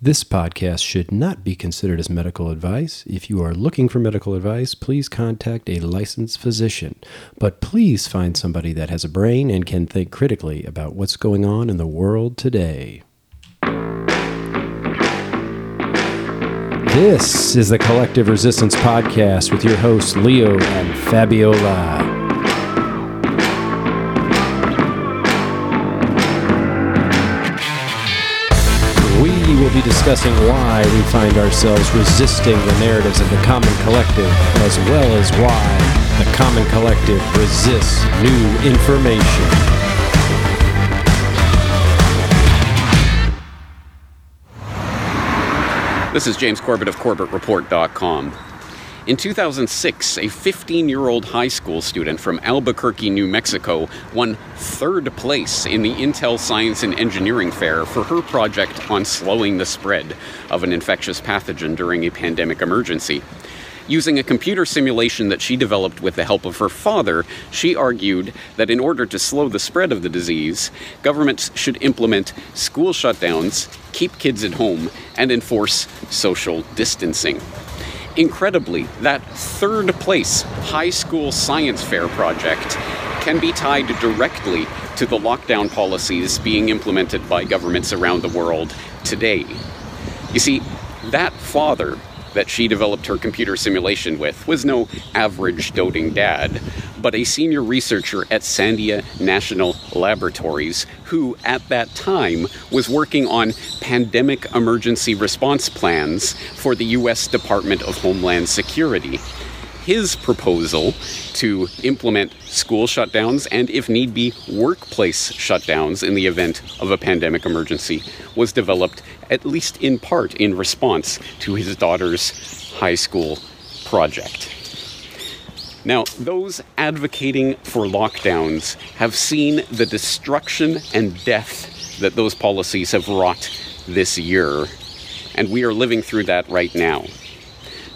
This podcast should not be considered as medical advice. If you are looking for medical advice, please contact a licensed physician. But please find somebody that has a brain and can think critically about what's going on in the world today. This is the Collective Resistance Podcast with your hosts, Leo and Fabiola. Discussing why we find ourselves resisting the narratives of the common collective, as well as why the common collective resists new information. This is James Corbett of CorbettReport.com. In 2006, a 15 year old high school student from Albuquerque, New Mexico, won third place in the Intel Science and Engineering Fair for her project on slowing the spread of an infectious pathogen during a pandemic emergency. Using a computer simulation that she developed with the help of her father, she argued that in order to slow the spread of the disease, governments should implement school shutdowns, keep kids at home, and enforce social distancing. Incredibly, that third place high school science fair project can be tied directly to the lockdown policies being implemented by governments around the world today. You see, that father that she developed her computer simulation with was no average doting dad, but a senior researcher at Sandia National Laboratories who, at that time, was working on pandemic emergency response plans for the U.S. Department of Homeland Security his proposal to implement school shutdowns and, if need be, workplace shutdowns in the event of a pandemic emergency was developed, at least in part, in response to his daughter's high school project. Now, those advocating for lockdowns have seen the destruction and death that those policies have wrought this year, and we are living through that right now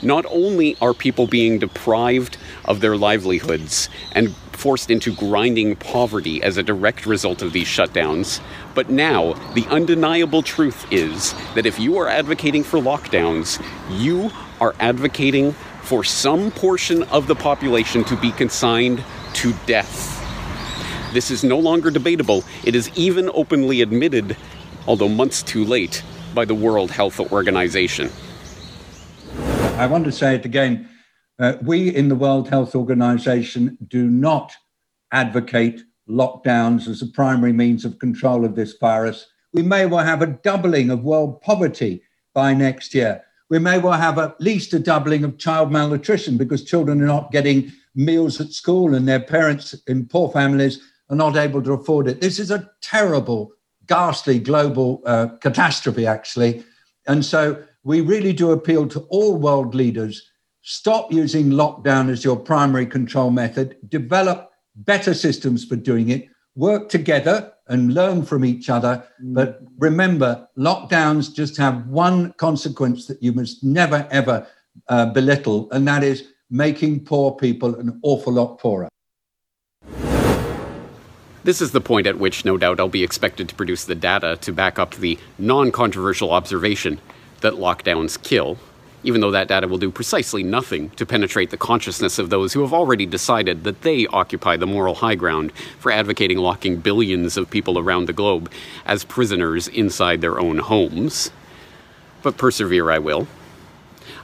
not only are people being deprived of their livelihoods and forced into grinding poverty as a direct result of these shutdowns, but now the undeniable truth is that if you are advocating for lockdowns, you are advocating for some portion of the population to be consigned to death. This is no longer debatable. It is even openly admitted, although months too late, by the World Health Organization. I want to say it again. Uh, we in the World Health Organization do not advocate lockdowns as a primary means of control of this virus. We may well have a doubling of world poverty by next year. We may well have at least a doubling of child malnutrition because children are not getting meals at school and their parents in poor families are not able to afford it. This is a terrible, ghastly global uh, catastrophe, actually. And so we really do appeal to all world leaders stop using lockdown as your primary control method, develop better systems for doing it, work together and learn from each other. Mm. But remember, lockdowns just have one consequence that you must never, ever uh, belittle, and that is making poor people an awful lot poorer. This is the point at which, no doubt, I'll be expected to produce the data to back up the non controversial observation that lockdowns kill, even though that data will do precisely nothing to penetrate the consciousness of those who have already decided that they occupy the moral high ground for advocating locking billions of people around the globe as prisoners inside their own homes. But persevere I will.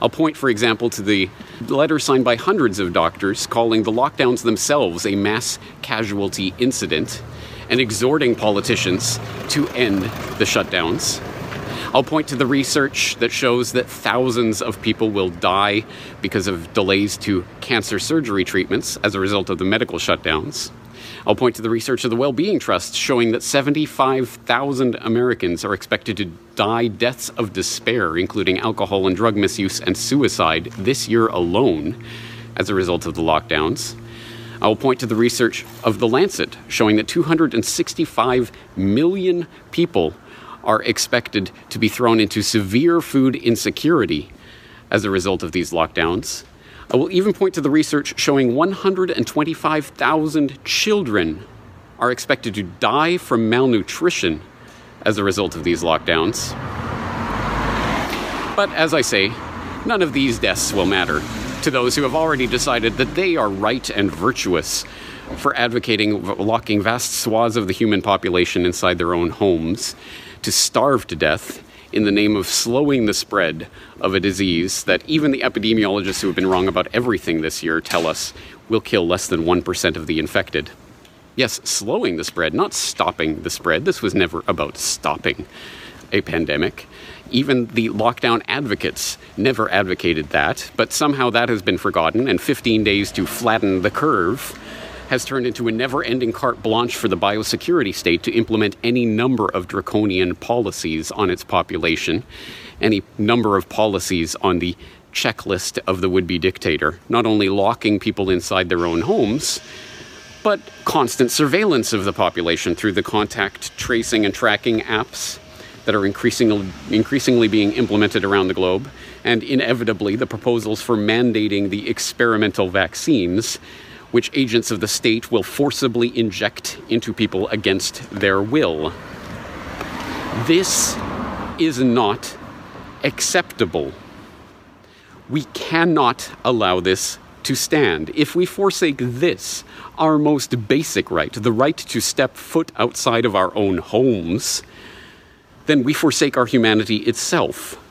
I'll point, for example, to the letter signed by hundreds of doctors calling the lockdowns themselves a mass casualty incident and exhorting politicians to end the shutdowns I'll point to the research that shows that thousands of people will die because of delays to cancer surgery treatments as a result of the medical shutdowns. I'll point to the research of the Wellbeing Trust showing that 75,000 Americans are expected to die deaths of despair, including alcohol and drug misuse and suicide, this year alone as a result of the lockdowns. I will point to the research of The Lancet showing that 265 million people are expected to be thrown into severe food insecurity as a result of these lockdowns. I will even point to the research showing 125,000 children are expected to die from malnutrition as a result of these lockdowns. But as I say, none of these deaths will matter to those who have already decided that they are right and virtuous for advocating locking vast swaths of the human population inside their own homes to starve to death in the name of slowing the spread of a disease that even the epidemiologists who have been wrong about everything this year tell us will kill less than 1% of the infected. Yes, slowing the spread, not stopping the spread. This was never about stopping a pandemic. Even the lockdown advocates never advocated that, but somehow that has been forgotten, and 15 days to flatten the curve has turned into a never ending carte blanche for the biosecurity state to implement any number of draconian policies on its population, any number of policies on the checklist of the would be dictator, not only locking people inside their own homes, but constant surveillance of the population through the contact tracing and tracking apps that are increasingly, increasingly being implemented around the globe, and inevitably the proposals for mandating the experimental vaccines which agents of the state will forcibly inject into people against their will. This is not acceptable. We cannot allow this to stand. If we forsake this, our most basic right, the right to step foot outside of our own homes, then we forsake our humanity itself.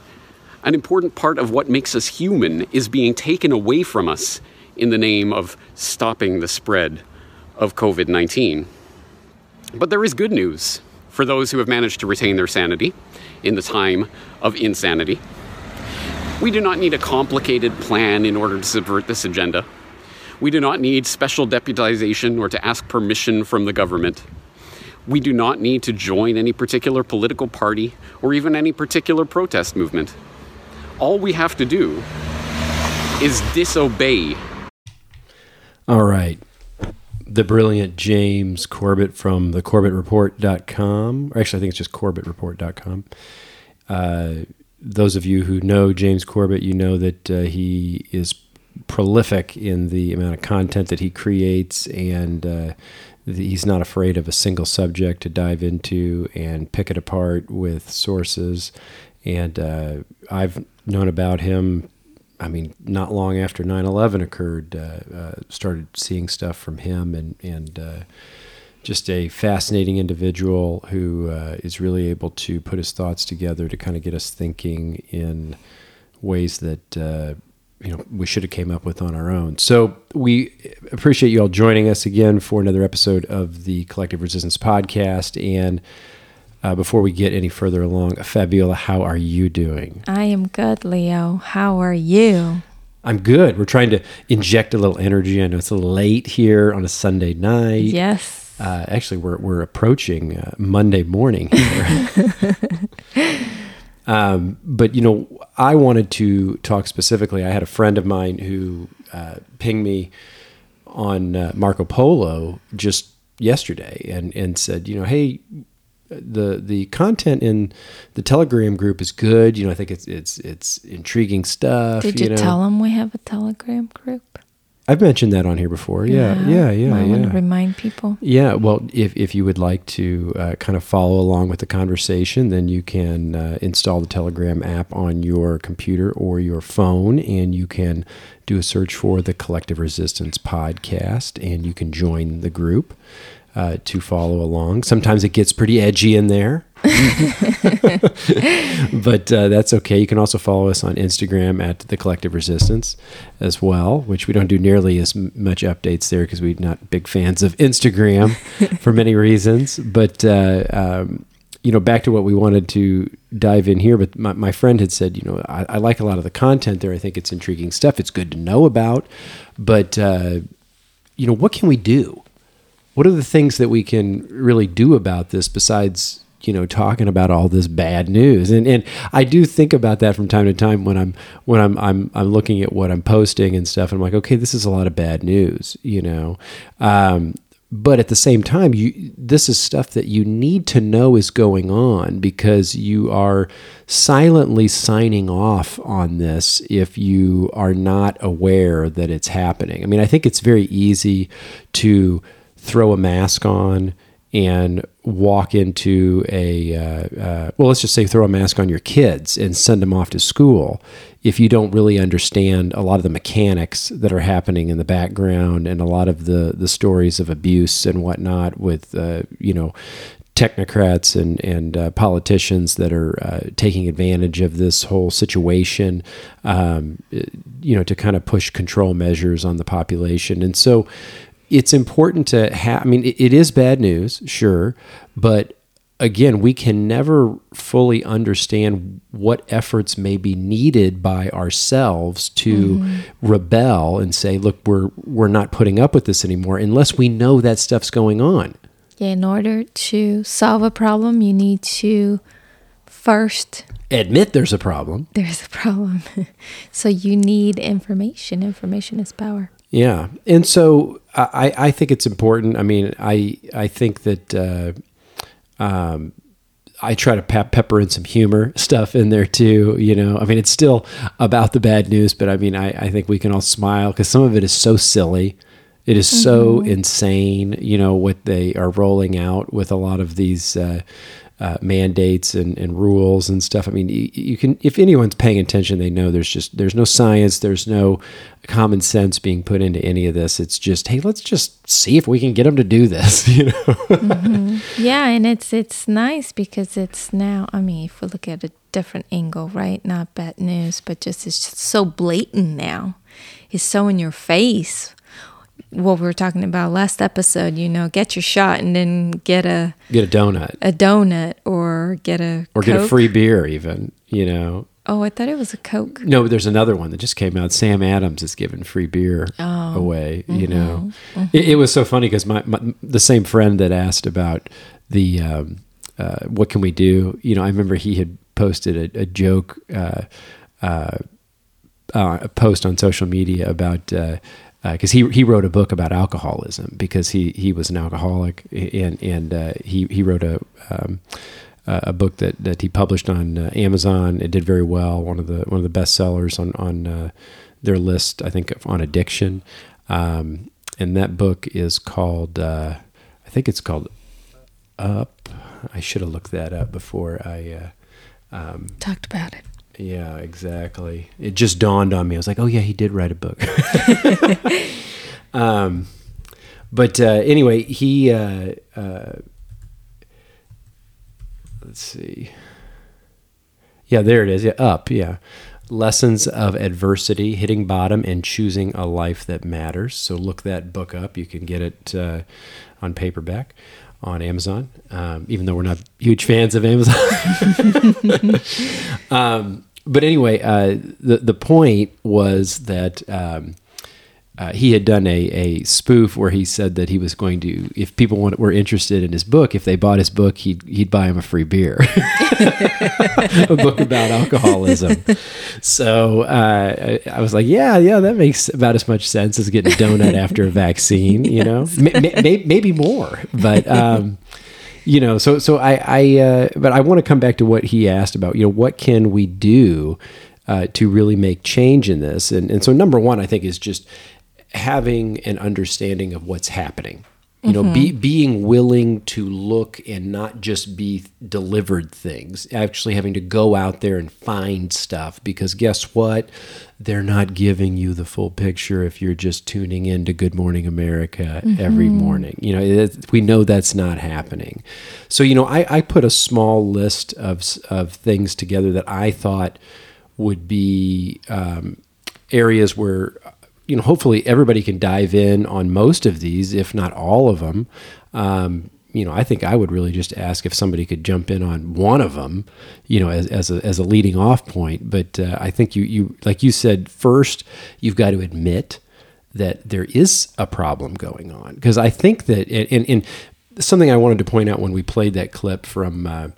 An important part of what makes us human is being taken away from us in the name of stopping the spread of COVID 19. But there is good news for those who have managed to retain their sanity in the time of insanity. We do not need a complicated plan in order to subvert this agenda. We do not need special deputization or to ask permission from the government. We do not need to join any particular political party or even any particular protest movement. All we have to do is disobey all right. The brilliant James Corbett from the CorbettReport.com. Or actually, I think it's just CorbettReport.com. Uh, those of you who know James Corbett, you know that uh, he is prolific in the amount of content that he creates, and uh, he's not afraid of a single subject to dive into and pick it apart with sources. And uh, I've known about him I mean, not long after 9/11 occurred, uh, uh, started seeing stuff from him, and and uh, just a fascinating individual who uh, is really able to put his thoughts together to kind of get us thinking in ways that uh, you know we should have came up with on our own. So we appreciate you all joining us again for another episode of the Collective Resistance podcast, and. Uh, before we get any further along, Fabiola, how are you doing? I am good, Leo. How are you? I'm good. We're trying to inject a little energy. I know it's a little late here on a Sunday night. Yes. Uh, actually, we're we're approaching uh, Monday morning here. um, but you know, I wanted to talk specifically. I had a friend of mine who uh, pinged me on uh, Marco Polo just yesterday and and said, you know, hey, the the content in the Telegram group is good. You know, I think it's it's it's intriguing stuff. Did you, you know? tell them we have a Telegram group? I've mentioned that on here before. Yeah, yeah, yeah. I yeah. want to remind people. Yeah, well, if, if you would like to uh, kind of follow along with the conversation, then you can uh, install the Telegram app on your computer or your phone, and you can do a search for the Collective Resistance podcast, and you can join the group uh, to follow along. Sometimes it gets pretty edgy in there, but uh, that's okay. You can also follow us on Instagram at the Collective Resistance as well, which we don't do nearly as much updates there because we're not big fans of Instagram for many reasons. But uh, um, you know, back to what we wanted to dive in here. But my, my friend had said, you know, I, I, like a lot of the content there. I think it's intriguing stuff. It's good to know about, but uh, you know, what can we do? What are the things that we can really do about this besides you know talking about all this bad news? And and I do think about that from time to time when I'm when I'm I'm I'm looking at what I'm posting and stuff and I'm like okay this is a lot of bad news you know? Um, but at the same time you this is stuff that you need to know is going on because you are silently signing off on this if you are not aware that it's happening. I mean i think it's very easy to throw a mask on and walk into a uh, uh, well, let's just say throw a mask on your kids and send them off to school. If you don't really understand a lot of the mechanics that are happening in the background and a lot of the the stories of abuse and whatnot with uh, you know technocrats and and uh, politicians that are uh, taking advantage of this whole situation, um, you know, to kind of push control measures on the population, and so it's important to have. I mean, it, it is bad news, sure, but again, we can never fully understand what efforts may be needed by ourselves to mm-hmm. rebel and say, "Look, we're we're not putting up with this anymore," unless we know that stuff's going on. Yeah, in order to solve a problem, you need to first Admit there's a problem. there's a problem. so you need information. Information is power. Yeah, and so I, I think it's important. I mean, I I think that uh, um, I try to pe- pepper in some humor stuff in there too. You know, I mean, it's still about the bad news, but I mean, I, I think we can all smile because some of it is so silly. It is so insane. You know what they are rolling out with a lot of these. Uh, uh, mandates and, and rules and stuff. I mean, you, you can if anyone's paying attention, they know there's just there's no science, there's no common sense being put into any of this. It's just hey, let's just see if we can get them to do this. You know, Yeah, and it's it's nice because it's now. I mean, if we look at a different angle, right? Not bad news, but just it's just so blatant now. It's so in your face. What we were talking about last episode, you know, get your shot and then get a get a donut a donut or get a or get a free beer, even. You know, Oh, I thought it was a Coke. no, there's another one that just came out. Sam Adams is giving free beer Oh. away. Mm-hmm. You know, It, it was so funny because my, my the same friend that asked about the um, uh, what can we do. You know, I remember he had posted a, a joke. Uh, uh, uh, a post on social media about because he he wrote a book about alcoholism because he he was an alcoholic and and uh, he he wrote a um, a book that, that he published on uh, Amazon. It did very well. One of the one of the best sellers on on uh, their list, I think, on addiction. Um, and that book is called uh, I think it's called Up. I should have looked that up before I. Uh, Talked about it. Yeah, exactly. It just dawned on me. I was like, oh yeah, he did write a book. um, but uh, anyway, he. Uh, uh, let's see. Yeah, there it is. Yeah, up. Yeah. Lessons of Adversity, Hitting Bottom, and Choosing a Life That Matters. So look that book up. You can get it uh, on paperback on Amazon, um, even though we're not huge fans of Amazon. um, but anyway, uh, the the point was that um, uh, he had done a, a spoof where he said that he was going to, if people want, were interested in his book, if they bought his book, he'd he'd buy him a free beer, a book about alcoholism. So uh, I, I was like, yeah, yeah, that makes about as much sense as getting a donut after a vaccine, you know, may, may, maybe more, but. Um, you know so so i i uh, but i want to come back to what he asked about you know what can we do uh, to really make change in this? And and so number one i think is just having an understanding of what's happening you know be, being willing to look and not just be delivered things actually having to go out there and find stuff because guess what? They're not giving you the full picture if you're just tuning in to good morning america every morning. You know it, we know that's not happening. So you know i, I put a small list of, of things together that i thought would be um, areas where you know hopefully everybody can dive in on most of these if not all of them um, you know i think i would really just ask if somebody could jump in on one of them you know as, as, a, as a leading off point. But uh, i think you you like you said first you've got to admit that there is a problem going on. Because i think that and, and something i wanted to point out when we played that clip from uh,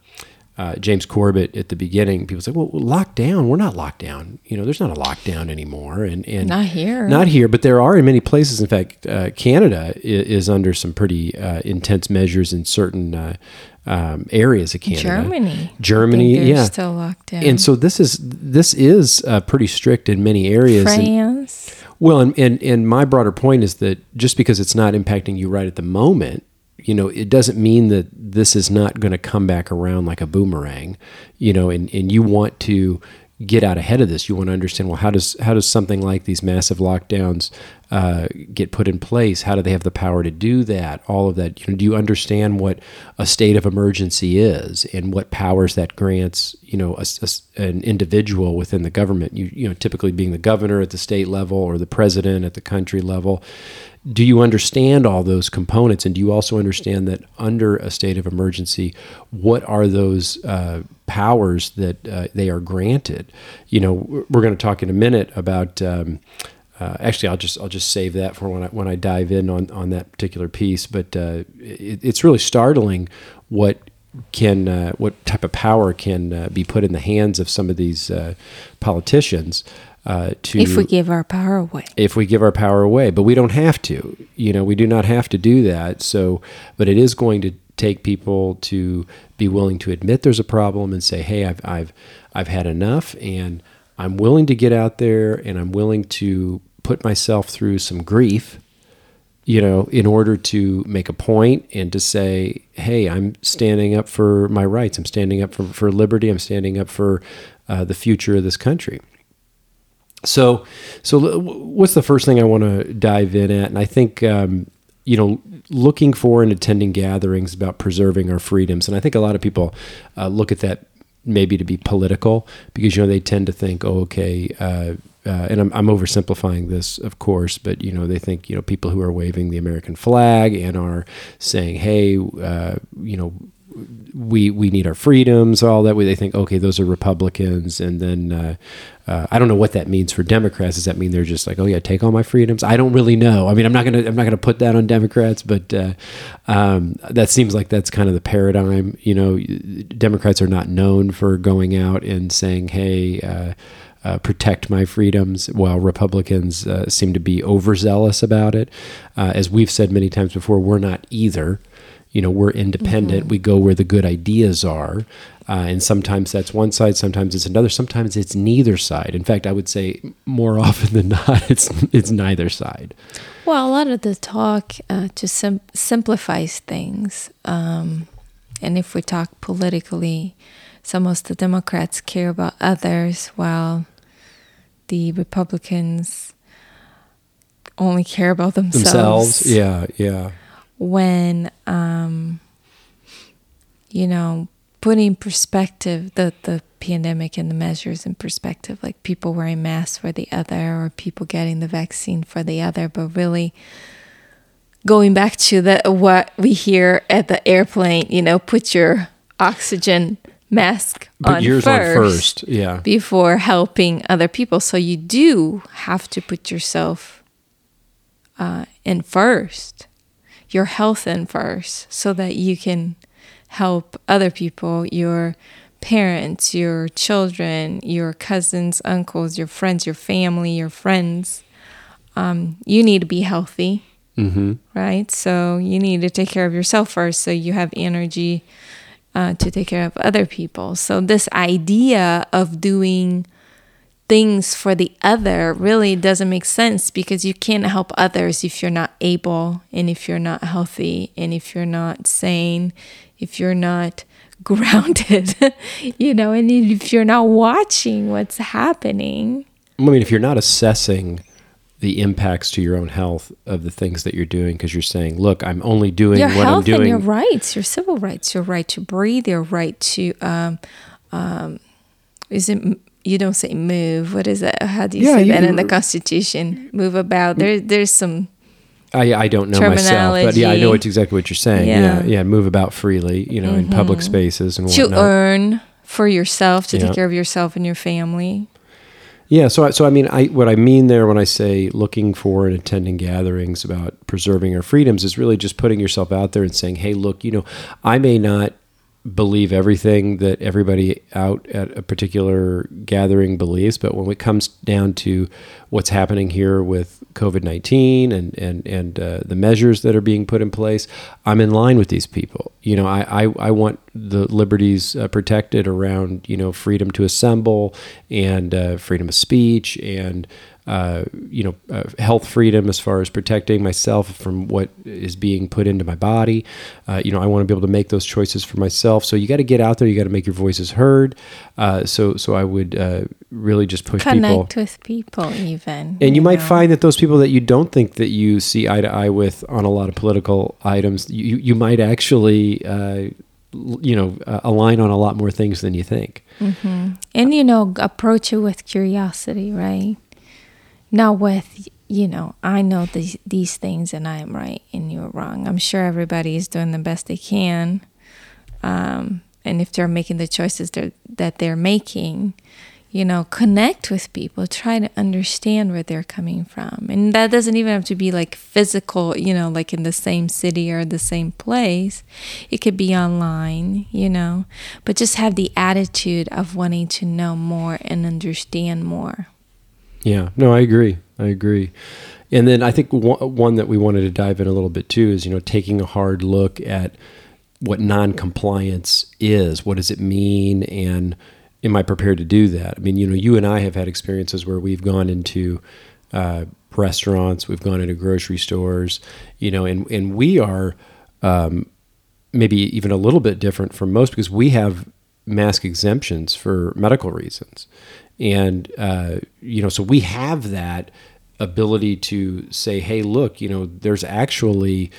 uh, James Corbett at the beginning, people say, "Well, lockdown. We're not locked down. You know, there's not a lockdown anymore." And and Not here. not here, but there are in many places. In fact, uh, Canada is, is under some pretty uh, intense measures in certain uh, um, areas of Canada. Germany. Germany, I think they're yeah. still locked down. And so this is this is uh, pretty strict in many areas. And- France. well, and, and and my broader point is that just because it's not impacting you right at the moment you know, it doesn't mean that this is not going to come back around like a boomerang, you know, and, and you want to get out ahead of this. You want to understand, well, how does how does something like these massive lockdowns uh, get put in place? How do they have the power to do that? All of that. You know, do you understand what a state of emergency is and what powers that grants? You know, a, a, an individual within the government. You you know, typically being the governor at the state level or the president at the country level do you understand all those components and do you also understand that under a state of emergency what are those uh, powers that uh, they are granted you know we're going to talk in a minute about um, uh, actually, I'll just I'll just save that for when I when I dive in on, on that particular piece. But uh, it, it's really startling what can uh, what type of power can uh, be put in the hands of some of these politicians uh, to if we give our power away if we give our power away but we don't have to you know we do not have to do that so but it is going to take people to be willing to admit there's a problem and say hey I've I've I've had enough and I'm willing to get out there and I'm willing to put myself through some grief you know in order to make a point and to say hey I'm standing up for my rights I'm standing up for, for liberty I'm standing up for uh, the future of this country so, so what's the first thing I want to dive in at? And I think, um, you know, looking for and attending gatherings about preserving our freedoms. And I think a lot of people uh, look at that maybe to be political because, you know, they tend to think, oh, okay, uh, uh, and I'm, I'm, oversimplifying this, of course, but you know they think you know people who are waving the American flag and are saying, "Hey, uh, you know, we we need our freedoms, all that way. They think, okay, those are Republicans, and then uh, uh, I don't know what that means for Democrats. Does that mean they're just like, oh yeah, take all my freedoms? I don't really know. I mean, I'm not gonna I'm not gonna put that on Democrats, but uh, um, that seems like that's kind of the paradigm. You know, Democrats are not known for going out and saying, hey. Uh, uh, protect my freedoms, while Republicans uh, seem to be overzealous about it. Uh, as we've said many times before, we're not either you know we're independent mm-hmm. we go where the good ideas are uh, and sometimes that's one side sometimes it's another sometimes it's neither side in fact i would say more often than not it's it's neither side well a lot of the talk uh, just sim- simplifies things um, and if we talk politically some of the democrats care about others while the republicans only care about themselves. themselves yeah yeah when um, you know putting perspective the the pandemic and the measures in perspective like people wearing masks for the other or people getting the vaccine for the other but really going back to the what we hear at the airplane you know put your oxygen mask on yours first, on first yeah. before helping other people. So you do have to put yourself uh, in first your health in first so that you can help other people, your parents, your children, your cousins, uncles, your friends, your family, your friends. Um, you need to be healthy, mm-hmm. right? So you need to take care of yourself first so you have energy uh, to take care of other people. So, this idea of doing things for the other really doesn't make sense because you can't help others if you're not able and if you're not healthy and if you're not sane, if you're not grounded, you know, and if you're not watching what's happening. I mean, if you're not assessing the impacts to your own health of the things that you're doing because you're saying, look, I'm only doing your what I'm doing. And your rights, your civil rights, your right to breathe, your right to, um, um, is it you don't say move. What is that? How do you yeah, say you that in the Constitution? Move about. There, there's some. I, I don't know myself, but yeah, I know it's exactly what you're saying. Yeah, yeah, yeah move about freely, you know, mm-hmm. in public mm-hmm. spaces and whatnot. To earn for yourself, to yeah. take care of yourself and your family. Yeah, so so I mean, I what I mean there when I say looking for and attending gatherings about preserving our freedoms is really just putting yourself out there and saying, "Hey, look, you know, I may not believe everything that everybody out at a particular gathering believes. But when it comes down to what's happening here with COVID nineteen and and and uh, the measures that are being put in place, I'm in line with these people. You know, I I, I want the liberties uh, protected around you know freedom to assemble and uh, freedom of speech and uh, you know, uh, health freedom as far as protecting myself from what is being put into my body. Uh, you know, I want to be able to make those choices for myself. So you got to get out there. You got to make your voices heard. Uh, so, so I would uh, really just push Connect people. with people, even. And you, might know. find that those people that you don't think that you see eye to eye with on a lot of political items, you you might actually, uh, you know, uh, align on a lot more things than you think. and you know approach it with curiosity right not with you know i know these, these things and i am right and you're wrong. I'm sure everybody is doing the best they can um, and if they're making the choices they're, that they're making you know connect with people try to understand where they're coming from. And that doesn't even have to be like physical you know like in the same city or the same place. It could be online you know. But just have the attitude of wanting to know more and understand more Yeah, no, I agree. I agree. And then I think one, that we wanted to dive in a little bit too is, you know, taking a hard look at what non-compliance is. What does it mean? And am I prepared to do that? I mean, you know, you and I have had experiences where we've gone into uh, restaurants, we've gone into grocery stores, you know, and, and we are um, maybe even a little bit different from most because we have mask exemptions for medical reasons. And, uh, you know, so we have that ability to say, hey, look, you know, there's actually,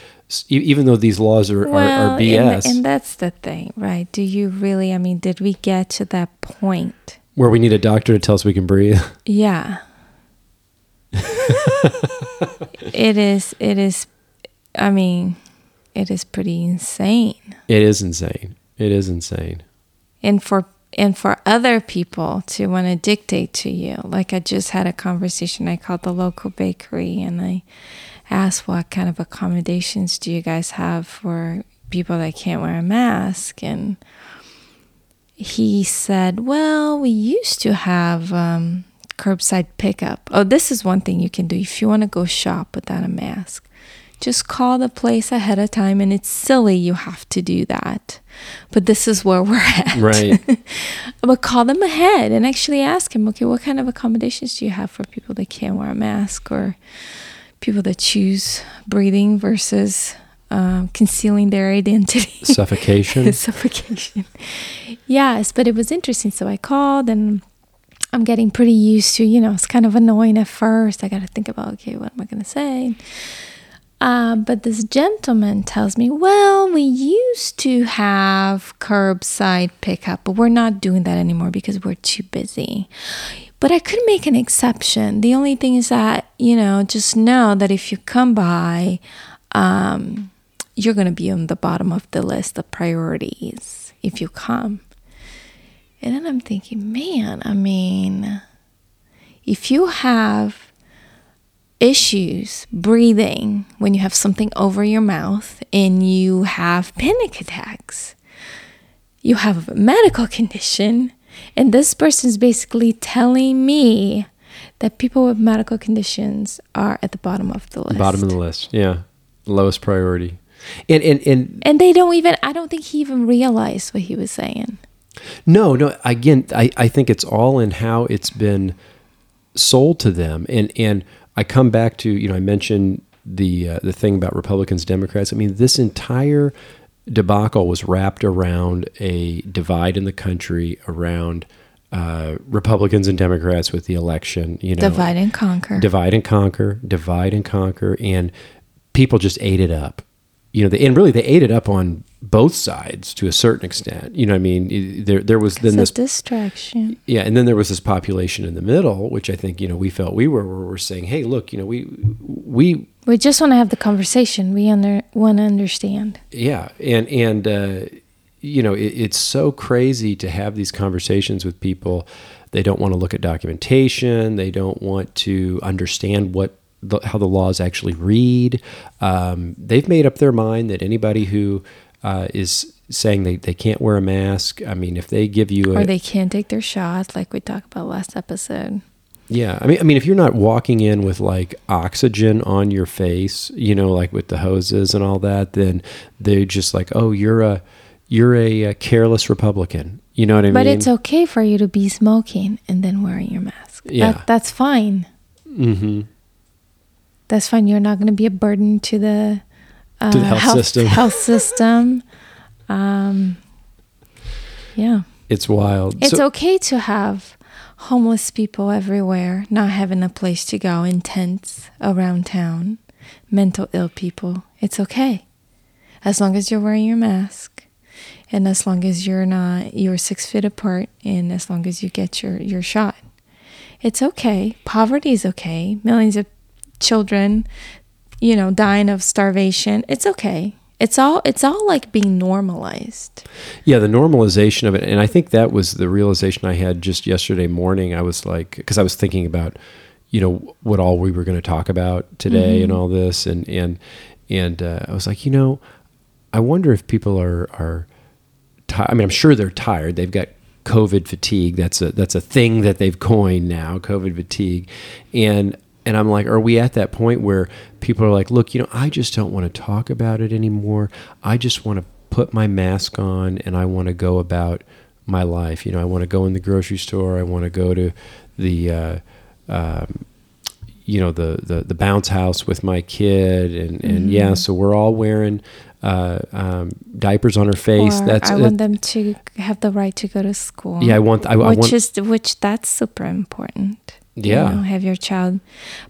even though these laws are, are, are BS, And, and that's the thing right do you really i mean did we get to that point where we need a doctor to tell us we can breathe. Yeah. it is it is I mean, it is pretty insane. It is insane. It is insane. And for and for other people to want to dictate to you. Like I just had a conversation. I called the local bakery and I asked what kind of accommodations do you guys have for people that can't wear a mask and he said, Well, we used to have um, curbside pickup. Oh, this is one thing you can do if you want to go shop without a mask. Just call the place ahead of time, and it's silly you have to do that. But this is where we're at. Right. but call them ahead and actually ask him, okay, what kind of accommodations do you have for people that can't wear a mask or people that choose breathing versus um, concealing their identity? Suffocation. suffocation. Yes, but it was interesting. So I called and I'm getting pretty used to, you know, it's kind of annoying at first. I got to think about, okay, what am I going to say? Uh, but this gentleman tells me, well, we used to have curbside pickup, but we're not doing that anymore because we're too busy. But I could make an exception. The only thing is that, you know, just know that if you come by, um, you're going to be on the bottom of the list of priorities if you come. And then I'm thinking, man, I mean, if you have issues breathing when you have something over your mouth and you have panic attacks, you have a medical condition, and this person's basically telling me that people with medical conditions are at the bottom of the list. Bottom of the list. Yeah. Lowest priority. And, and, and And they don't even, I don't think he even realized what he was saying. No, no. Again, I, I think it's all in how it's been sold to them, and and I come back to you know I mentioned the uh, the thing about Republicans Democrats. I mean, this entire debacle was wrapped around a divide in the country around uh, Republicans and Democrats with the election. You know, Divide and conquer. divide and conquer, divide and conquer, and people just ate it up. You know, they, and really they ate it up on both sides to a certain extent. You know, what I mean, there there was then this distraction. yeah, and then there was this population in the middle, which I think you know we felt we were where we're saying, hey, look, you know, we we We just want to have the conversation. We under, want to understand. yeah, and and uh, you know, it, it's so crazy to have these conversations with people. They don't want to look at documentation. They don't want to understand what the, how the laws actually read. Um, they've made up their mind that anybody who uh, is saying they, they can't wear a mask. I mean, if they give you a, Or they can't take their shots, like we talked about last episode. Yeah, I mean, I mean, if you're not walking in with like oxygen on your face, you know, like with the hoses and all that, then they're just like, oh, you're a you're a, uh careless Republican. You know what I But mean? But it's okay for you to be smoking and then wearing your mask. Yeah. That, that's fine. Mm-hmm. That's fine. You're not going to be a burden to the, uh, To the health system. Health system. Um, yeah. It's wild. It's So- okay to have homeless people everywhere, not having a place to go in tents around town, mental ill people. It's okay. As long as you're wearing your mask and as long as you're not you're six feet apart and as long as you get your, your shot. It's okay. Poverty is okay. Millions of children, you know, dying of starvation. It's okay. It's all it's all like being normalized. Yeah, the normalization of it, and I think that was the realization I had just yesterday morning. I was like, because I was thinking about, you know, what all we were going to talk about today and all this, and and and uh, I was like, you know, I wonder if people are are. Ti- I mean, I'm sure they're tired. They've got COVID fatigue. That's a that's a thing that they've coined now, COVID fatigue, and and I'm like, are we at that point where people are like, look, you know, I just don't want to talk about it anymore. I just want to put my mask on and I want to go about my life. You know, I want to go in the grocery store. I want to go to the, uh, um, you know, the, the the bounce house with my kid, and and yeah, so we're all wearing uh, um, diapers on her face. Or That's I uh, want them to have the right to go to school. Yeah, I want- I- I which want- is which that's super important. You Yeah. know, have your child,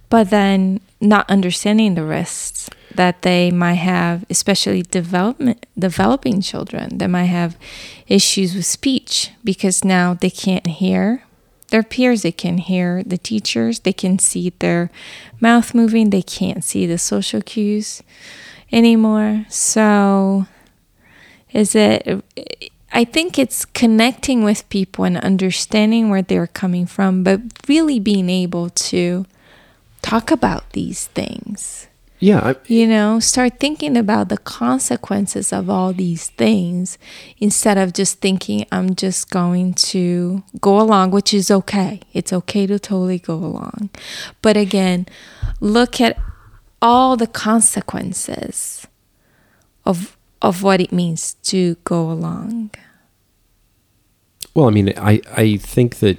but then not understanding the risks that they might have, especially development developing children that might have issues with speech because now they can't hear their peers. They can hear the teachers. They can see their mouth moving. They can't see the social cues anymore. So is it i think it's connecting with people and understanding where they're coming from but really being able to talk about these things. Yeah, I, you know start thinking about the consequences of all these things instead of just thinking i'm just going to go along which is okay. It's okay to totally go along. But again look at all the consequences of of what it means to go along Well, I mean, I, I think that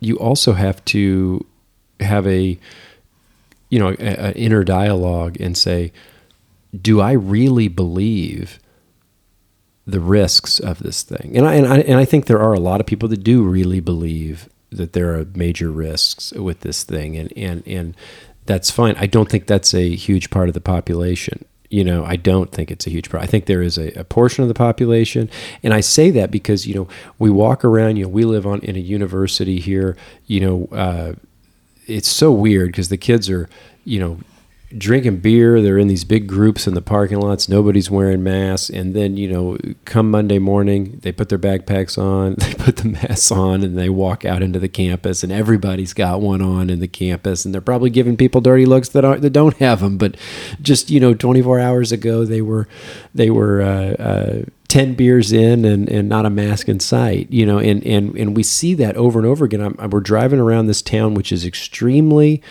you also have to have a, you know, an inner dialogue and say, do I really believe the risks of this thing? And I, and I, and I think there are a lot of people that do really believe that there are major risks with this thing. And, and, and that's fine. I don't think that's a huge part of the population you know i don't think it's a huge problem. I think there is a, a, portion of the population. And i say that because you know we walk around you know we live on in a university here you know uh, it's so weird because the kids are you know drinking beer they're in these big groups in the parking lots nobody's wearing masks and then you know come monday morning they put their backpacks on they put the masks on and they walk out into the campus and everybody's got one on in the campus and they're probably giving people dirty looks that aren't that don't have them but just you know 24 hours ago they were they were uh, uh, 10 beers in and, and not a mask in sight you know and and and we see that over and over again. I'm, we're driving around this town which is extremely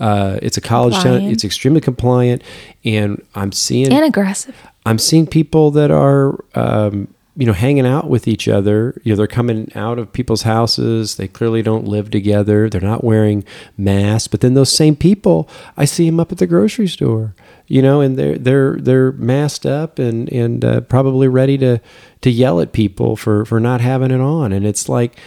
uh, it's a college Compliant. town. It's extremely compliant, and I'm seeing and aggressive I'm seeing people that are um, you know hanging out with each other. You know, they're coming out of people's houses. They clearly don't live together. They're not wearing masks. But then those same people, I see them up at the grocery store. You know, and they're they're they're masked up and and uh, probably ready to to yell at people for for not having it on. And it's like.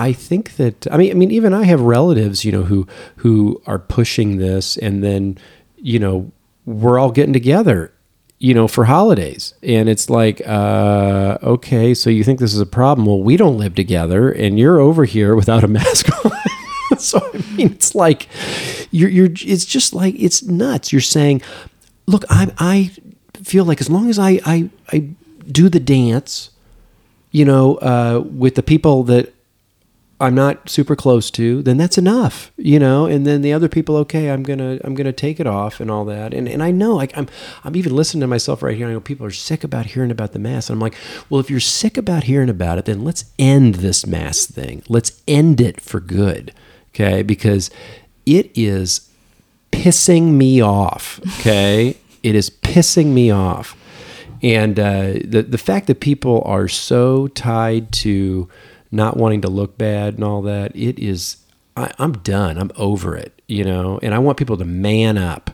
I think that I mean I mean even I have relatives you know who who are pushing this and then you know we're all getting together you know for holidays. And it's like uh okay so you think this is a problem? Well we don't live together and you're over here without a mask on. So I mean it's like you're you're it's just like it's nuts. You're saying look I I feel like as long as I I I do the dance you know uh with the people that I'm not super close to, then that's enough, you know. And then the other people, okay, I'm gonna I'm gonna take it off and all that. And and I know, like I'm I'm even listening to myself right here. I know people are sick about hearing about the mass. And I'm like, well, if you're sick about hearing about it, then let's end this mass thing. Let's end it for good, okay? Because it is pissing me off. Okay, it is pissing me off. And uh, the the fact that people are so tied to not wanting to look bad and all that, it is I, I'm done. I'm over it, you know, and I want people to man up,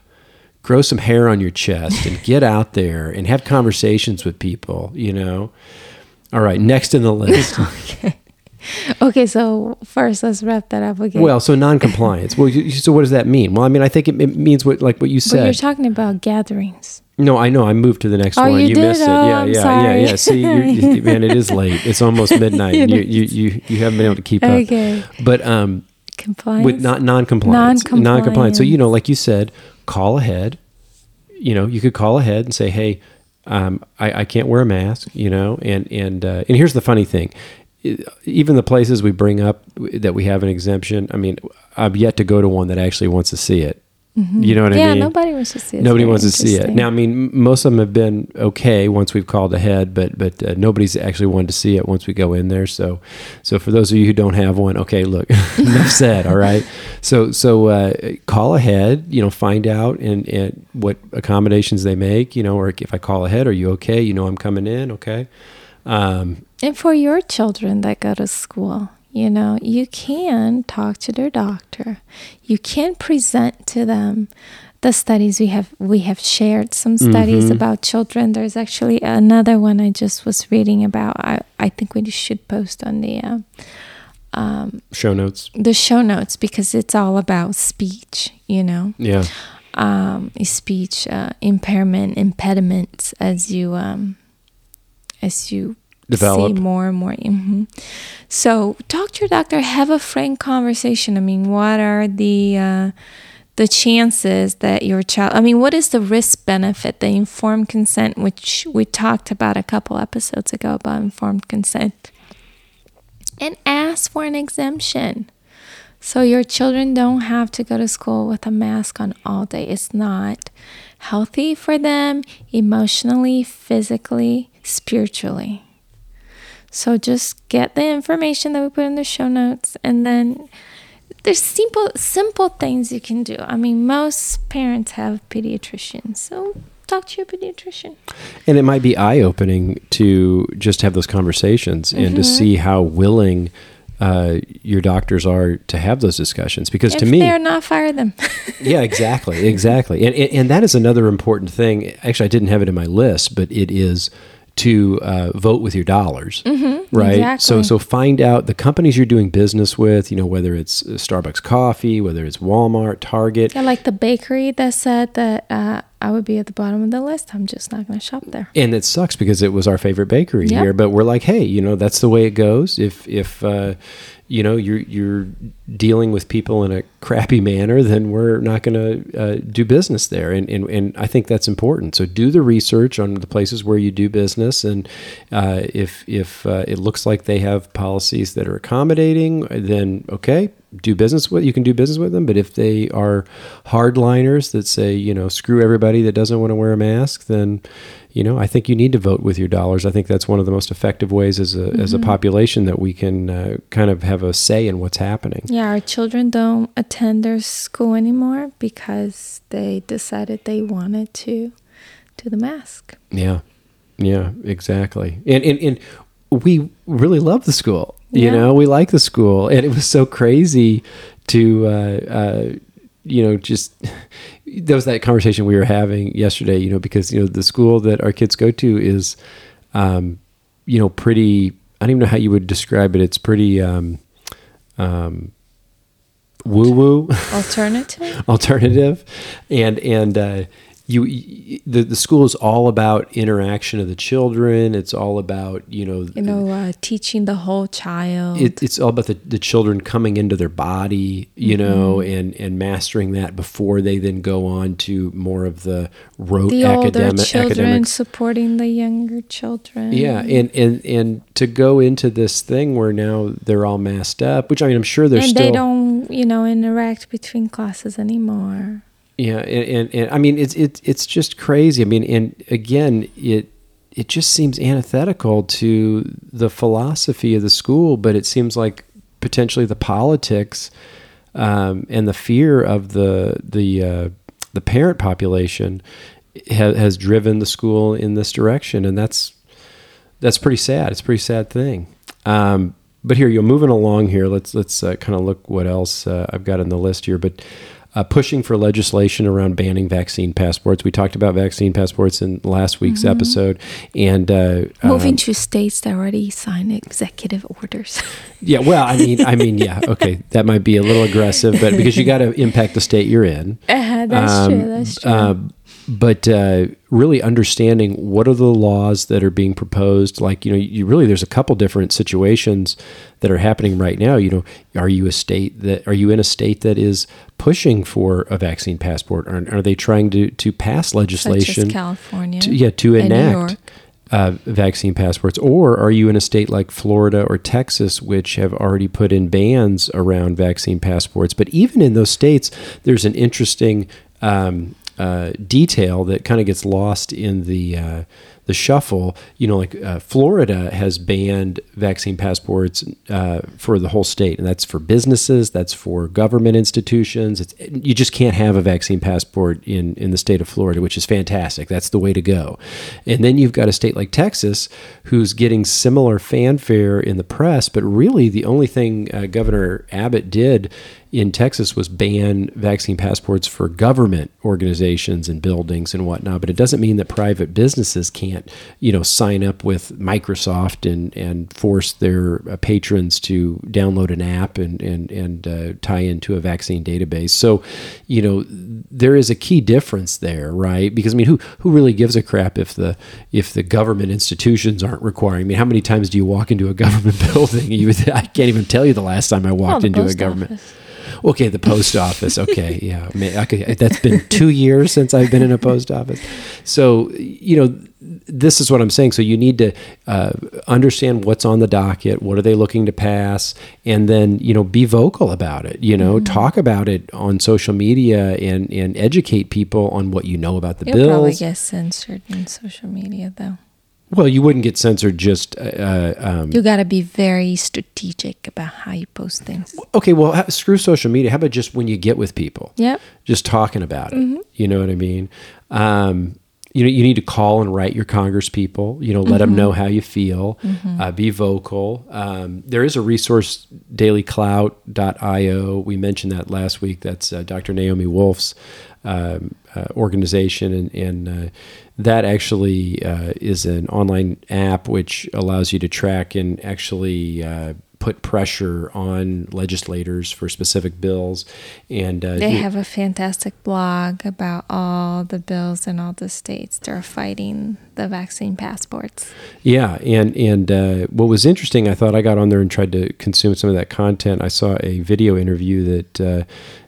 grow some hair on your chest, and get out there and have conversations with people, you know. All right, next in the list. Okay, so first let's wrap that up again. Well, so non-compliance. Well, you, so what does that mean? Well, I mean, I think it, it means what, like what you said. but you're talking about gatherings. no, I know. I moved to the next Oh, one. you did? missed it. Oh, yeah, I'm yeah, sorry. yeah, yeah. See, you're, man, it is late. It's almost midnight. and you, you, you, you haven't been able to keep Okay. up. But um, Compliance. with not non-compliance, Non-compliance. non-compliance. So you know, like you said, call ahead. You know, you could call ahead and say, "Hey, um, I, I can't wear a mask." You know, and and uh, and here's the funny thing: even the places we bring up that we have an exemption. I mean, I've yet to go to one that actually wants to see it. You know what Mm-hmm. yeah, I mean? Yeah, nobody wants to see it. Nobody wants to see it. Now, I mean, most of them have been okay once we've called ahead, but but uh, nobody's actually wanted to see it once we go in there. So, so for those of you who don't have one, okay, look, enough said. All right. So so uh, call ahead. You know, find out and and what accommodations they make. You know, or if I call ahead, are you okay? You know, I'm coming in. Okay. Um, And for your children that go to school, you know, you can talk to their doctor. You can present to them the studies we have we have shared some studies about children. There's actually another one I just was reading about. I, I think we should post on the uh, show notes. the show notes because it's all about speech, you know. Yeah. um, speech uh, impairment impediments as you um, as you Develop. see more and more. hmm So talk to your doctor. Have a frank conversation. I mean, what are the uh, the chances that your child? I mean, what is the risk benefit? The informed consent, which we talked about a couple episodes ago about informed consent, and ask for an exemption. So your children don't have to go to school with a mask on all day. It's not healthy for them emotionally, physically, spiritually. So just get the information that we put in the show notes and then there's simple simple things you can do. I mean, most parents have pediatricians. So talk to your pediatrician. And it might be eye opening to just have those conversations and Mm-hmm. to see how willing uh, your doctors are to have those discussions. Because if to me, they're not, fire them. yeah, exactly, exactly. And, and and that is another important thing. Actually, I didn't have it in my list, but it is to uh, vote with your dollars, right? So Mm-hmm. exactly. so find out the companies you're doing business with. You know whether it's uh, Starbucks coffee, whether it's Walmart, Target. yeah, like the bakery that said that uh, I would be at the bottom of the list. I'm just not going to shop there. and it sucks because it was our favorite bakery Yep. here but we're like hey you know that's the way it goes if if uh, you know you're you're dealing with people in a crappy manner then we're not going to uh, do business there. And, and and i think that's important. So do the research on the places where you do business. And uh, if if uh, it looks like they have policies that are accommodating then okay do business with you can do business with them but if they are hardliners that say you know screw everybody that doesn't want to wear a mask then you know i think you need to vote with your dollars. I think that's one of the most effective ways as a as a population that we can uh, kind of have a say in what's happening. Yeah, our children don't attend their school anymore because they decided they wanted to do the mask. yeah. Yeah exactly. And and, and we really love the school you Yeah. know we like the school and it was so crazy to uh, uh, you know just there was that conversation we were having yesterday you know because you know the school that our kids go to is um, you know pretty i don't even know how you would describe it it's pretty um, um, woo woo Alternative? alternative and and uh, you the the school is all about interaction of the children it's all about you know you know, uh, teaching the whole child. it, it's all about the, the children coming into their body, you Mm-hmm. know, and, and mastering that before they then go on to more of the rote the older academic children academics. supporting the younger children. Yeah, and, and and to go into this thing where now they're all masked up, which I mean I'm sure they're and still they don't, you know, interact between classes anymore. Yeah, and, and, and I mean it's it's it's just crazy. I mean, and again, it it just seems antithetical to the philosophy of the school, but it seems like potentially the politics um, and the fear of the the uh, the parent population ha- has driven the school in this direction, and that's that's pretty sad. It's a pretty sad thing. Um, but here you're moving along here. Let's let's uh, kind of look what else uh, I've got in the list here. But uh, pushing for legislation around banning vaccine passports. We talked about vaccine passports in last week's Mm-hmm. episode, and uh, Moving um, to states that already sign executive orders. yeah. Well, I mean, I mean, yeah. Okay, that might be a little aggressive, but because you got to impact the state you're in. Uh, that's Um, true. That's true. uh, but uh, really understanding what are the laws that are being proposed like you know you really there's a couple different situations that are happening right now you know are you a state that are you in a state that is pushing for a vaccine passport are, are they trying to to pass legislation California. to, yeah to enact uh, vaccine passports, or are you in a state like Florida or Texas, which have already put in bans around vaccine passports? But even in those states, there's an interesting um, uh, detail that kind of gets lost in the uh, the shuffle. You know, like uh, Florida has banned vaccine passports uh, for the whole state, and that's for businesses, that's for government institutions. It's, you just can't have a vaccine passport in in the state of Florida, which is fantastic. That's the way to go. And then you've got a state like Texas, who's getting similar fanfare in the press, but really the only thing uh, Governor Abbott did in Texas was ban vaccine passports for government organizations and buildings and whatnot. But it doesn't mean that private businesses can't, you know, sign up with Microsoft and and force their uh, patrons to download an app and and and uh, tie into a vaccine database. So, you know, there is a key difference there, right? Because I mean, who who really gives a crap if the if the government institutions aren't requiring? I mean, how many times do you walk into a government building? You, I can't even tell you the last time I walked into a government. office. Okay, the post office. Okay, yeah. I mean, okay, that's been two years since I've been in a post office. So, you know, this is what I'm saying. So, you need to uh, understand what's on the docket. What are they looking to pass? And then, you know, be vocal about it. You know, talk about it on social media and and educate people on what you know about the You'll probably get censored in social media, though. Well, you wouldn't get censored just. Uh, um, You got to be very strategic about how you post things. okay, well, screw social media. How about just when you get with people? Yep. just talking about it. You know what I mean? Um, you know, you need to call and write your Congress people. You know, let them know how you feel. Uh, be vocal. Um, there is a resource, dailyclout.io. We mentioned that last week. That's uh, Dr. Naomi Wolf's um, uh, organization, and, and uh, that actually uh, is an online app which allows you to track and actually uh, put pressure on legislators for specific bills. And uh, They have a fantastic blog about all the bills in all the states. They're fighting the vaccine passports. Yeah, and and uh, what was interesting, I thought I got on there and tried to consume some of that content. I saw a video interview that uh,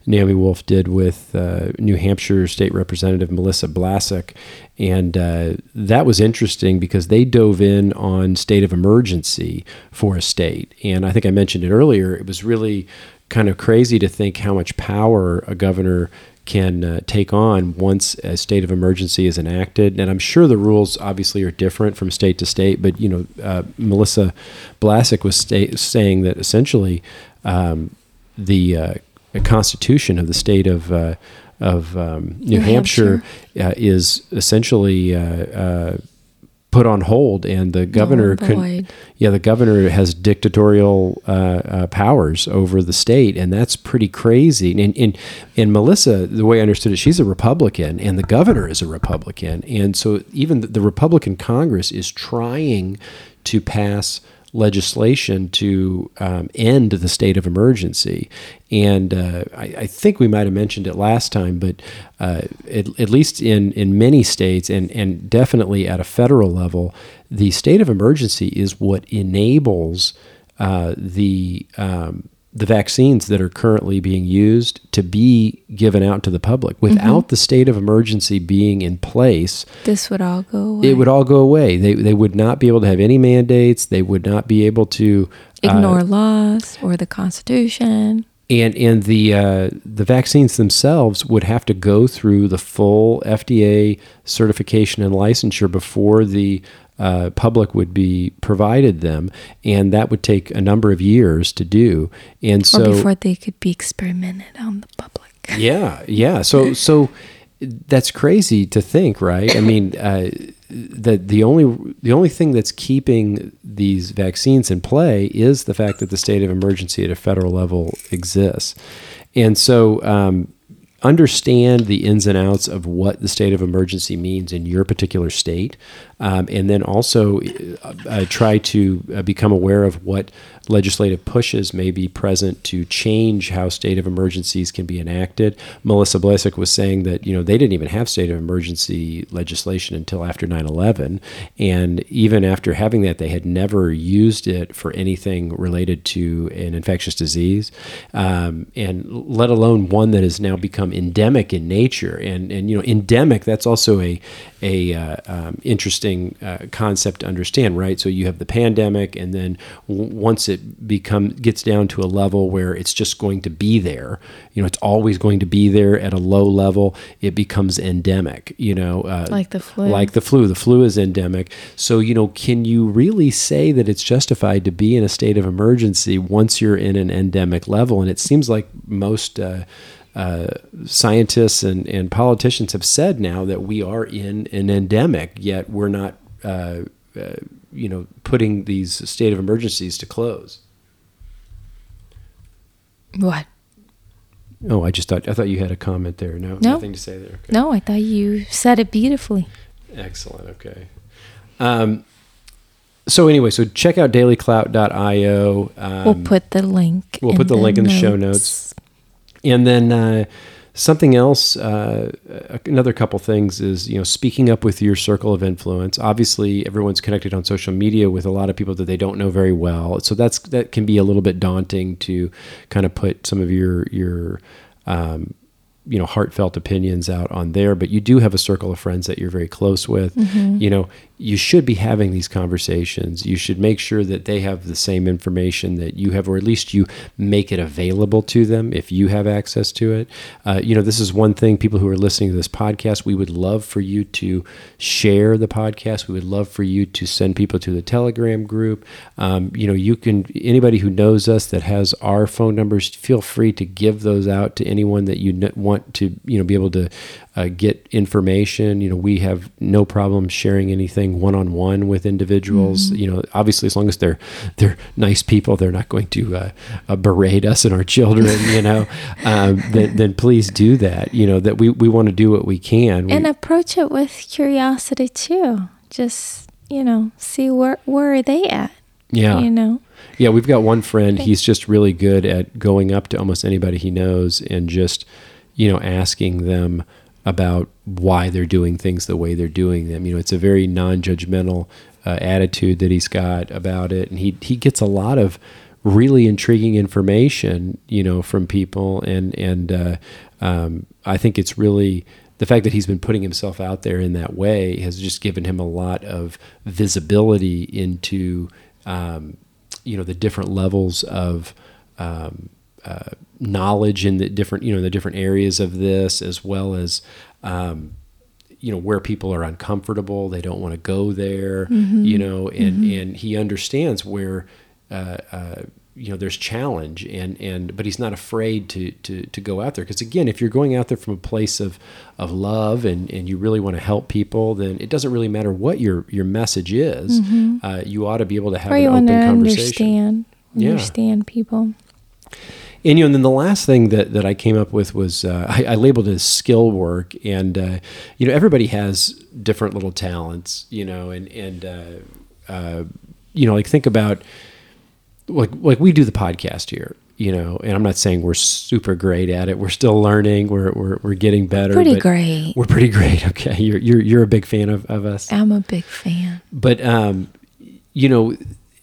Naomi Wolf did with uh, New Hampshire State Representative Melissa Blasek, and uh, that was interesting because they dove in on state of emergency for a state, and I think I mentioned it earlier. It was really kind of crazy to think how much power a governor can uh, take on once a state of emergency is enacted. And I'm sure the rules obviously are different from state to state, but you know, uh, Melissa Blasek was sta- saying that essentially um, the uh, Constitution of the state of uh, of um, New, New Hampshire, Uh, is essentially uh, uh, put on hold, and the governor and could yeah, the governor has dictatorial uh, uh, powers over the state, and that's pretty crazy. And, and and Melissa, the way I understood it, she's a Republican, and the governor is a Republican, and so even the, the Republican Congress is trying to pass legislation to um, end the state of emergency. And uh, I, I think we might have mentioned it last time, but uh, at, at least in, in many states and, and definitely at a federal level, the state of emergency is what enables uh, the um, the vaccines that are currently being used to be given out to the public. Without the state of emergency being in place, This would all go away. it would all go away. They, they would not be able to have any mandates. They would not be able to uh, ignore laws or the Constitution. and and the uh, the vaccines themselves would have to go through the full FDA certification and licensure before the uh, public would be provided them, and that would take a number of years to do. And or so before they could be experimented on the public. yeah, yeah. So so that's crazy to think, right? I mean, uh, the the only the only thing that's keeping these vaccines in play is the fact that the state of emergency at a federal level exists, and so. Um, understand the ins and outs of what the state of emergency means in your particular state, um, and then also uh, uh, try to uh, become aware of what legislative pushes may be present to change how state of emergencies can be enacted. Melissa Blasek was saying that you know they didn't even have state of emergency legislation until after 9/11, and even after having that, they had never used it for anything related to an infectious disease, um, and let alone one that has now become endemic in nature. And and you know endemic that's also a a uh, um, interesting uh, concept to understand, right? So you have the pandemic, and then w- once it become gets down to a level where it's just going to be there, you know, it's always going to be there at a low level. It becomes endemic, you know, uh, Like the flu. Like the flu, the flu is endemic. So you know, can you really say that it's justified to be in a state of emergency once you're in an endemic level? And it seems like most. Uh, uh, scientists and, and politicians have said now that we are in an endemic, yet we're not, uh, uh, you know, putting these state of emergencies to close. What? Oh, I just thought I thought you had a comment there. No, No. nothing to say there. Okay. No, I thought you said it beautifully. Excellent. Okay. Um, so anyway, so check out dailyclout.io. Um, we'll put the link. we'll put the link in the show notes. And then uh, something else, uh, another couple things is you know speaking up with your circle of influence. Obviously, everyone's connected on social media with a lot of people that they don't know very well, so that's that can be a little bit daunting to kind of put some of your your um, you know heartfelt opinions out on there but you do have a circle of friends that you're very close with. You know you should be having these conversations. You should make sure that they have the same information that you have or at least you make it available to them if you have access to it. Uh, you know this is one thing people who are listening to this podcast we would love for you to share the podcast. We would love for you to send people to the telegram group. Um, you know you can anybody who knows us that has our phone numbers feel free to give those out to anyone that you kn- want to you know be able to uh, get information you know we have no problem sharing anything one-on-one with individuals you know obviously as long as they're they're nice people they're not going to uh, uh, berate us and our children you know um, then, then please do that you know that we, we want to do what we can we, And approach it with curiosity too. Just, you know, see where where are they at? yeah You know? Yeah, we've got one friend. He's just really good at going up to almost anybody he knows and just, you know, asking them about why they're doing things the way they're doing them. You know, it's a very non-judgmental uh, attitude that he's got about it, and he he gets a lot of really intriguing information, you know, from people, and and uh, um, I think it's really the fact that he's been putting himself out there in that way has just given him a lot of visibility into um, you know the different levels of um, uh, knowledge in the different you know the different areas of this as well as um, you know where people are uncomfortable they don't want to go there you know and and he understands where uh, uh, you know there's challenge and and but he's not afraid to to to go out there. Because again if you're going out there from a place of of love and and you really want to help people then it doesn't really matter what your your message is uh, you ought to be able to have Or an open conversation. understand Yeah. understand people. And you know, and then the last thing that, that I came up with was uh, I, I labeled it as skill work, and uh, you know, everybody has different little talents, you know, and and uh, uh, you know, like think about like like we do the podcast here, you know, and I'm not saying we're super great at it. We're still learning. We're we're, we're getting better. Pretty great. We're pretty great. Okay, you're you're you're a big fan of, of us I'm a big fan. but um, you know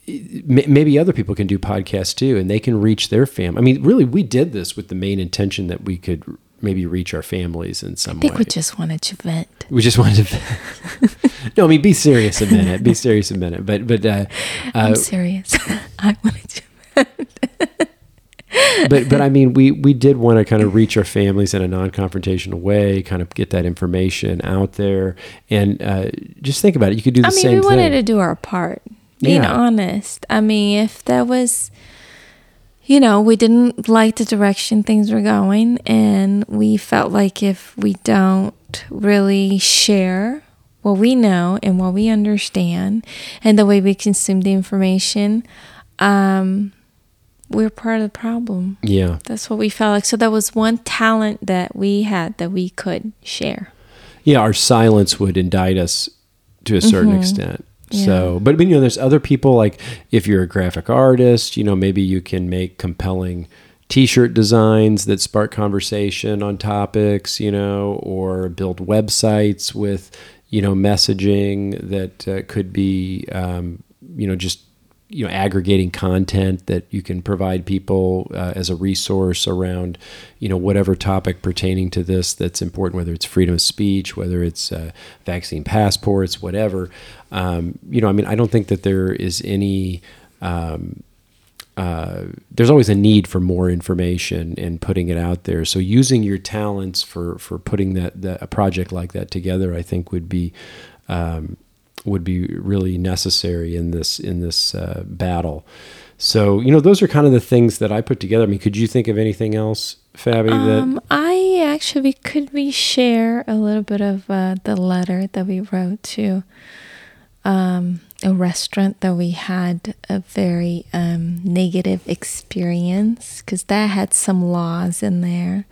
maybe other people can do podcasts too and they can reach their family. i mean really we did this with the main intention that we could maybe reach our families in some I think way we just wanted to vent. we just wanted to vent. no i mean be serious a minute be serious a minute but but uh, uh, I'm serious. I wanted to. but but I mean, we we did want to kind of reach our families in a non-confrontational way, kind of get that information out there, and uh, just think about it. You could do the I mean, same we wanted thing. to do our part. Being Yeah. honest. I mean, if that was, you know, we didn't like the direction things were going, and we felt like if we don't don't really share what we know and what we understand and the way we consume the information, um, we're part of the problem. Yeah. That's what we felt like. So that was one talent that we had that we could share. Yeah, our silence would indict us to a certain extent. So, but you know, there's other people like if you're a graphic artist, you know, maybe you can make compelling t-shirt designs that spark conversation on topics, you know, or build websites with, you know, messaging that uh, could be, um, you know, just you know aggregating content that you can provide people uh, as a resource around you know whatever topic pertaining to this that's important whether it's freedom of speech whether it's uh, vaccine passports whatever um, you know i mean i don't think that there is any um, uh, there's always a need for more information and putting it out there. So using your talents for for putting that, that a project like that together, I think would be um, would be really necessary in this in this uh, battle. So you know those are kind of the things that I put together. I mean, could you think of anything else, Fabi? that Um, I actually could we share a little bit of uh, the letter that we wrote to um, a restaurant that we had a very um, negative experience because that had some laws in there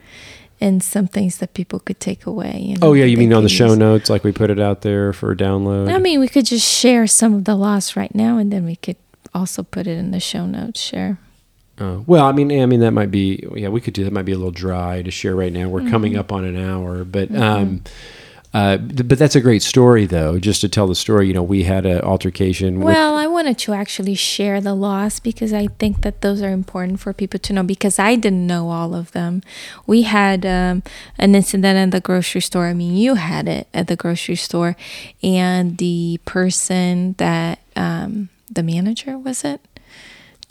and some things that people could take away. You know, oh yeah, you mean on the show use. notes, like we put it out there for download. I mean, we could just share some of the laws right now, and then we could also put it in the show notes. Share. Oh, well, I mean, I mean that might be yeah, we could do that. Might be a little dry to share right now. We're Mm-hmm. coming up on an hour, but um, uh, but that's a great story though. Just to tell the story, you know, we had an altercation. with, Well, I wanted to actually share the laws because I think that those are important for people to know because I didn't know all of them. We had um, an incident at the grocery store. I mean, you had it at the grocery store, and the person that um, the manager was it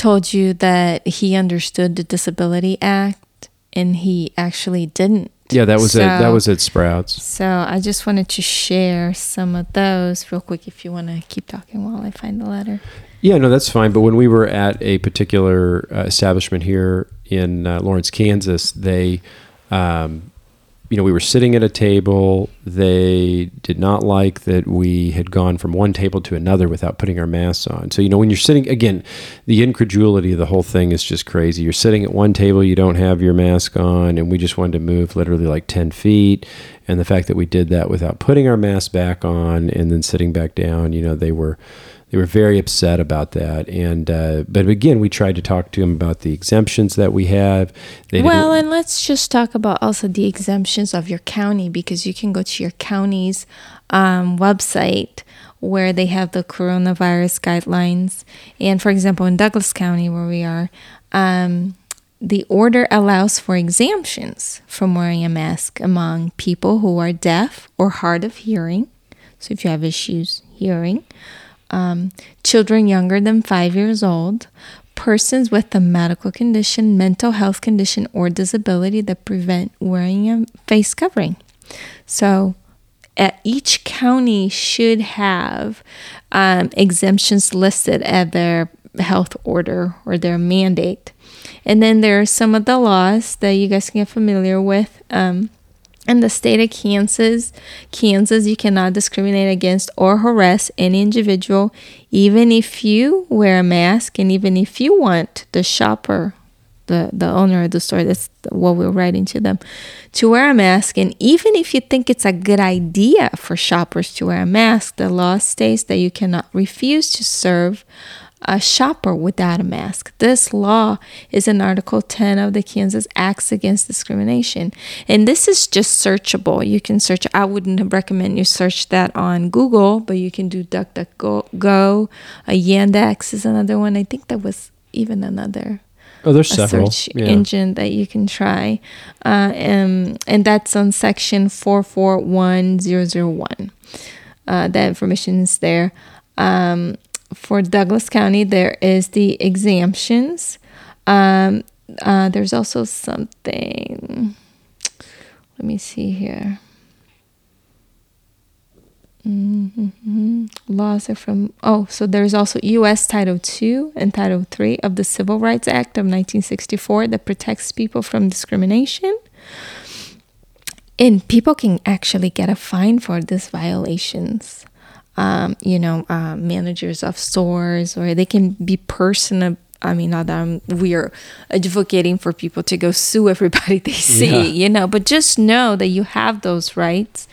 told you that he understood the Disability Act and he actually didn't. Yeah, that was at that was at Sprouts. so I just wanted to share some of those real quick if you want to keep talking while I find the letter. Yeah, no, that's fine. But when we were at a particular uh, establishment here in uh, Lawrence, Kansas, they, um, you know, we were sitting at a table. They did not like that we had gone from one table to another without putting our masks on. So, you know, when you're sitting, again, the incredulity of the whole thing is just crazy. You're sitting at one table, you don't have your mask on, and we just wanted to move literally like 10 feet. And the fact that we did that without putting our mask back on and then sitting back down, you know, they were they were very upset about that and uh, but again we tried to talk to them about the exemptions that we have they Well, and let's just talk about also the exemptions of your county because you can go to your county's um, website where they have the coronavirus guidelines. And for example, in Douglas County, where we are, um, the order allows for exemptions from wearing a mask among people who are deaf or hard of hearing. So if you have issues hearing, um, children younger than five years old, persons with a medical condition, mental health condition, or disability that prevent wearing a face covering. So, uh, each county should have um, exemptions listed at their health order or their mandate. And then there are some of the laws that you guys can get familiar with. Um, in the state of Kansas, Kansas, you cannot discriminate against or harass any individual, even if you wear a mask and even if you want the shopper, the, the owner of the store, that's what we're writing to them, to wear a mask. And even if you think it's a good idea for shoppers to wear a mask, the law states that you cannot refuse to serve a shopper without a mask. This law is in Article 10 of the Kansas Acts Against Discrimination. And this is just searchable. You can search, I wouldn't recommend you search that on Google, but you can do DuckDuckGo. Go. Uh, Yandex is another one. I think that was even another oh there's a several search yeah. engine that you can try. Uh, um, and that's on section 441001. Uh, that information is there. Um, for Douglas County, there is the exemptions. Um, uh, there's also something. Let me see here. Mhm. Laws are from, oh, so there's also U.S. Title II and Title III of the Civil Rights Act of 1964 that protects people from discrimination. and people can actually get a fine for these violations. Um, you know, uh, managers of stores, or they can be personal. I mean, not that I'm, we are advocating for people to go sue everybody they see, Yeah. you know, but just know that you have those rights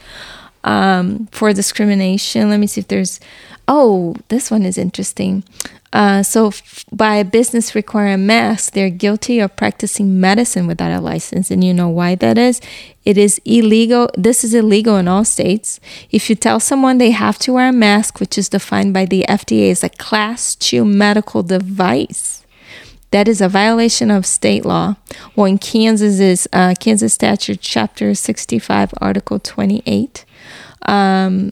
um, for discrimination. Let me see if there's. Oh, this one is interesting. Uh, so, f- by a business requiring masks, they're guilty of practicing medicine without a license. And you know why that is? It is illegal. This is illegal in all states. If you tell someone they have to wear a mask, which is defined by the FDA as a class two medical device, that is a violation of state law. Well, in Kansas is uh, Kansas Statute Chapter 65, Article 28. Um,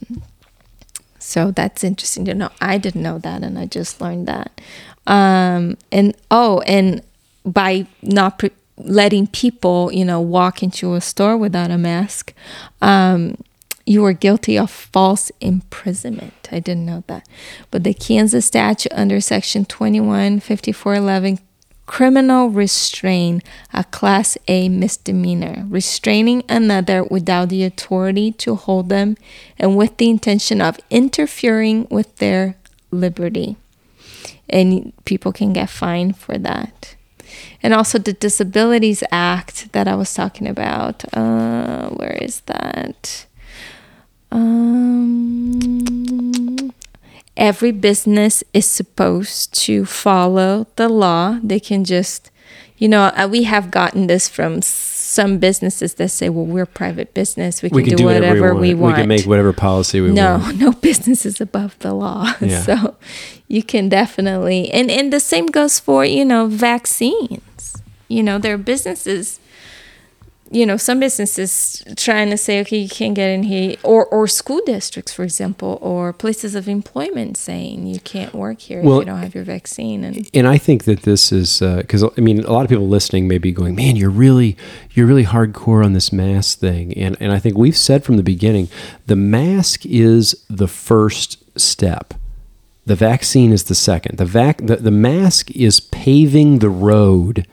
so that's interesting to know. I didn't know that, and I just learned that. Um, and oh, and by not pre- letting people, you know, walk into a store without a mask, um, you are guilty of false imprisonment. I didn't know that. But the Kansas statute under Section 215411 criminal restraint, a class A misdemeanor, restraining another without the authority to hold them and with the intention of interfering with their liberty. And people can get fined for that. And also the Disabilities Act that I was talking about. Uh, where is that? Um, every business is supposed to follow the law. They can just, you know, uh, we have gotten this from some businesses that say, well, we're a private business. We can, We can do, whatever, we want. We can make whatever policy we no, want. No, no business is above the law. Yeah. So you can definitely, and, and the same goes for, you know, vaccines. You know, there are businesses you know some businesses trying to say okay you can't get in here or or school districts for example or places of employment saying you can't work here Well, if you don't have your vaccine and and I think that this is uh, because I mean a lot of people listening may be going, man, you're really you're really hardcore on this mask thing, and and I think we've said from the beginning, the mask is the first step. The vaccine is the second. The vac the, the mask is paving the road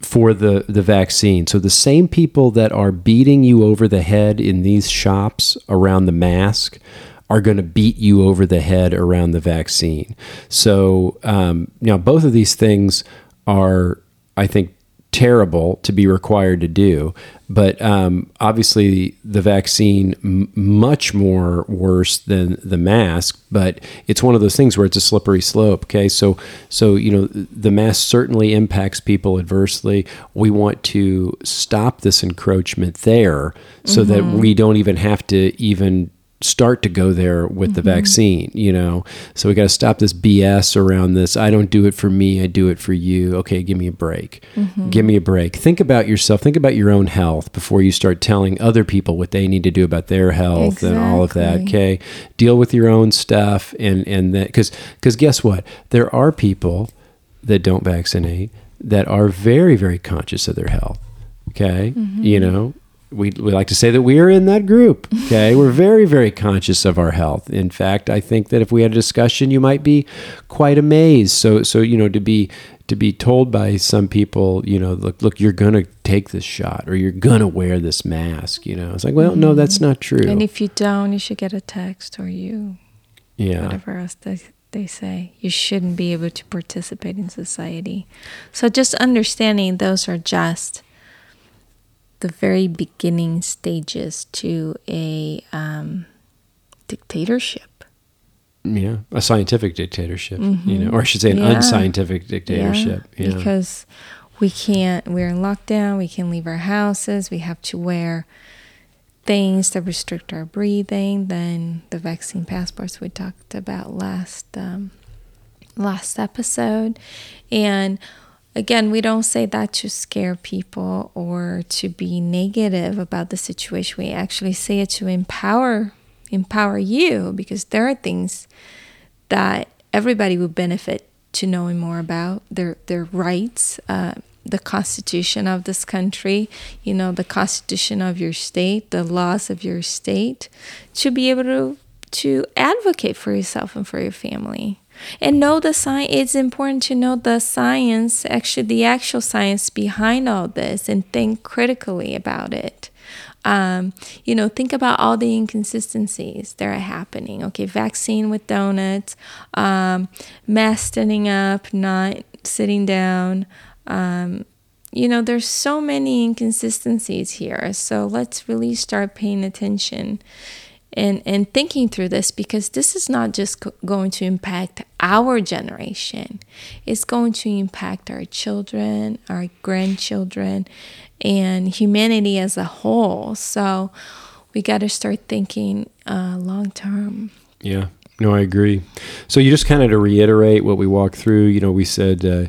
for the the vaccine. So the same people that are beating you over the head in these shops around the mask are going to beat you over the head around the vaccine. So um, know both of these things are, I think, terrible to be required to do. But um, obviously, the vaccine m- much more worse than the mask. But it's one of those things where it's a slippery slope. Okay, so so you know the mask certainly impacts people adversely. We want to stop this encroachment there, so that we don't even have to even start to go there with the mm-hmm. vaccine, you know. So we got to stop this BS around this. I don't do it for me, I do it for you. Okay, give me a break. Mm-hmm. Give me a break. Think about yourself, think about your own health before you start telling other people what they need to do about their health and all of that, okay? Deal with your own stuff and and that cuz cuz guess what? There are people that don't vaccinate that are very very conscious of their health. Okay? Mm-hmm. You know, we, we like to say that we are in that group. Okay. We're very, very conscious of our health. In fact, I think that if we had a discussion, you might be quite amazed. So, so, you know, to be, to be told by some people, you know, look, look, you're going to take this shot or you're going to wear this mask, you know, it's like, well, no, mm-hmm. that's not true. and if you don't you should get a text or you yeah. whatever else they, they say you shouldn't be able to participate in society so just understanding those are just the very beginning stages to a um, dictatorship Yeah. A scientific dictatorship, you know, or I should say an Mm-hmm. Yeah. unscientific dictatorship. Yeah, Yeah. because we can't we're in lockdown we can't leave our houses we have to wear things that restrict our breathing then the vaccine passports we talked about last um, last episode and again we don't say that to scare people or to be negative about the situation we actually say it to empower empower you because there are things that everybody would benefit to knowing more about their their rights, uh, the constitution of this country, you know, the constitution of your state, the laws of your state, to be able to to advocate for yourself and for your family. And know the science. It's important to know the science, actually, the actual science behind all this, and think critically about it. Um, you know, think about all the inconsistencies that are happening. Okay, vaccine with donuts, um, mask standing up, not sitting down. Um, you know, there's so many inconsistencies here. So let's really start paying attention and, and thinking through this because this is not just going to impact our generation, it's going to impact our children, our grandchildren, and humanity as a whole. So we got to start thinking uh, long term. Yeah. No, I agree. So you just kind of to reiterate what we walked through, you know, we said, uh,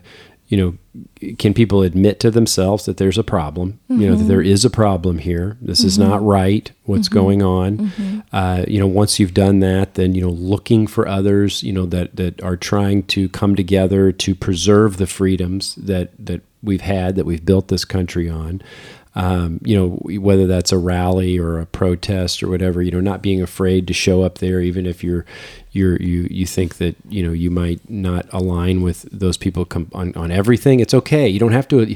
you know, can people admit to themselves that there's a problem? Mm-hmm. You know, that there is a problem here. This mm-hmm. is not right. What's mm-hmm. going on? Mm-hmm. Uh, you know, once you've done that, then you know, looking for others, you know, that that are trying to come together to preserve the freedoms that that we've had, that we've built this country on um, you know, whether that's a rally or a protest or whatever, you know, not being afraid to show up there, even if you're, you're, you, you think that, you know, you might not align with those people com- on, on everything. It's okay. You don't have to,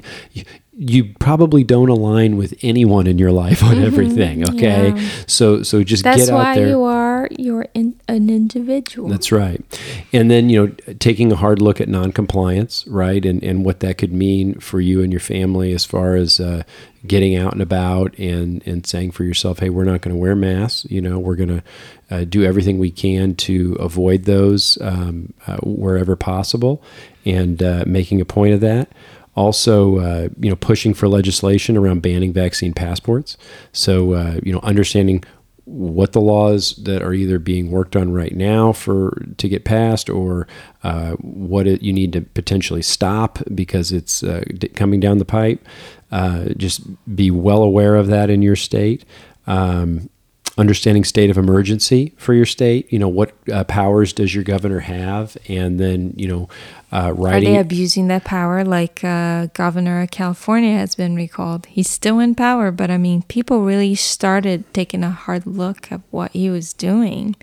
you probably don't align with anyone in your life on mm-hmm, everything. Okay. Yeah. So, so just That's get out there. That's why you are, you're in, an individual. That's right. And then, you know, taking a hard look at noncompliance, right. And, and what that could mean for you and your family as far as, uh, getting out and about and, and saying for yourself, hey, we're not going to wear masks. You know, we're going to uh, do everything we can to avoid those um, uh, wherever possible and uh, making a point of that also uh, you know pushing for legislation around banning vaccine passports. So uh, you know understanding what the laws that are either being worked on right now for to get passed or uh, what it, you need to potentially stop because it's uh, coming down the pipe. Uh, just be well aware of that in your state. Um, understanding state of emergency for your state. You know, what uh, powers does your governor have? And then, you know, uh, writing. Are they abusing that power? Like uh, Governor of California has been recalled. He's still in power, but I mean, people really started taking a hard look at what he was doing.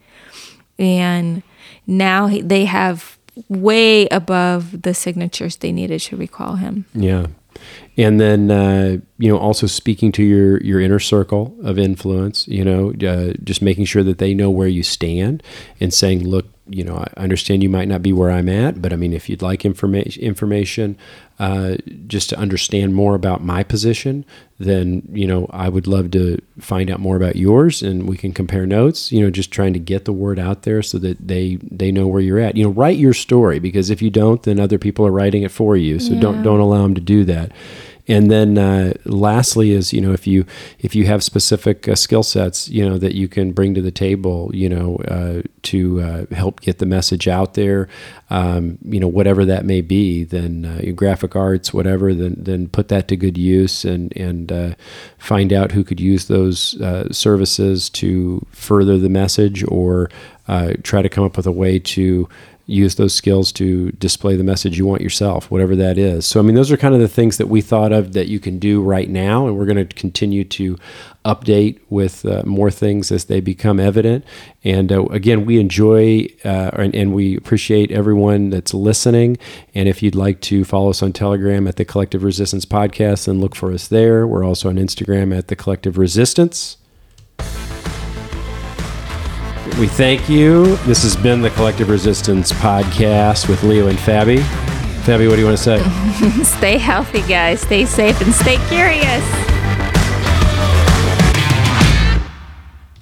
And now he, they have way above the signatures they needed to recall him. Yeah and then uh, you know also speaking to your your inner circle of influence you know uh, just making sure that they know where you stand and saying look you know i understand you might not be where i'm at but i mean if you'd like information information uh, just to understand more about my position then you know i would love to find out more about yours and we can compare notes you know just trying to get the word out there so that they they know where you're at. You know write your story because if you don't then other people are writing it for you. So yeah. don't don't allow them to do that and then uh, lastly is you know if you if you have specific uh, skill sets you know that you can bring to the table you know uh, to uh, help get the message out there um, you know whatever that may be then uh, graphic arts whatever then then put that to good use and and uh, find out who could use those services to further the message or try to come up with a way to use those skills to display the message you want yourself, whatever that is. So, I mean, those are kind of the things that we thought of that you can do right now, and we're going to continue to update with uh, more things as they become evident. And uh, again, we enjoy uh, and, and, we appreciate everyone that's listening. And if you'd like to follow us on Telegram at the Collective Resistance Podcast, then look for us there. We're also on Instagram at the Collective Resistance. We thank you. This has been the Collective Resistance podcast with Leo and Fabi. Fabi, what do you want to say? stay healthy, guys. Stay safe and stay curious.